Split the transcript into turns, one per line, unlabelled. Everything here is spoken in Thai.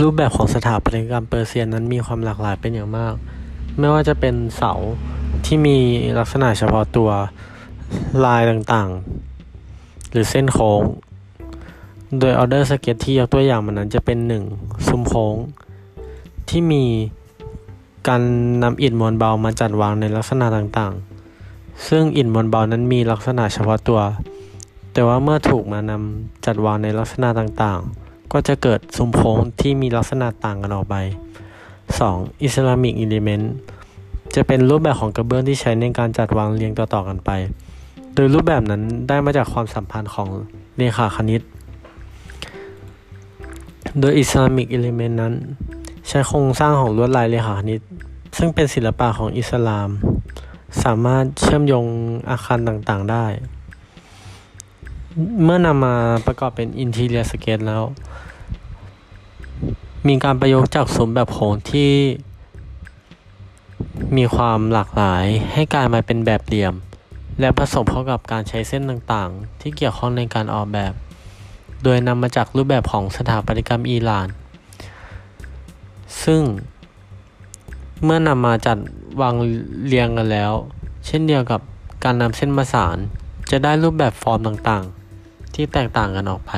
รูปแบบของสถาปัตยกรรมเปอร์เซียนั้นมีความหลากหลายเป็นอย่างมาก ไม่ว่าจะเป็นเสาที่มีลักษณะเฉพาะตัวลายต่างๆ หรือเส้นโค้ง โดย order sketch ที่ยกตัวอย่างมันนั้นจะเป็นหนึ่งซุ้มโค้ง ที่มีการนำอิฐมวลเบามาจัดวางในลักษณะต่างๆ ซึ่งอิฐมวลเบานั้นมีลักษณะเฉพาะตัว แต่ว่าเมื่อถูกมานำจัดวางในลักษณะต่างๆ ก็จะเกิดซุ้มโค้งที่มีลักษณะต่างกันออกไป 2. Islamic element จะเป็นรูปแบบของกระเบื้องที่ใช้ในการจัดวางเรียงต่อๆกันไป โดยรูปแบบนั้นได้มาจากความสัมพันธ์ของเรขาคณิต โดย Islamic element นั้น ใช้โครงสร้างของลวดลายเรขาคณิต ซึ่งเป็นศิลปะของอิสลาม สามารถเชื่อมโยงอาคารต่างๆได้ เมื่อนำมาประกอบเป็นอินทีเรียสเกตแล้ว มีการประยุกต์จากสมแบบโค้งที่มีความหลากหลายให้กลายมาเป็นแบบเหลี่ยม และผสมเข้ากับการใช้เส้นต่างๆ ที่เกี่ยวข้องในการออกแบบ โดยนำมาจากรูปแบบของสถาปัตยกรรมอิหร่าน ซึ่งเมื่อนำมาจัดวางเรียงกันแล้ว เช่นเดียวกับการนำเส้นมาสานจะได้รูปแบบฟอร์มต่างๆ ที่แตกต่างกันออกไป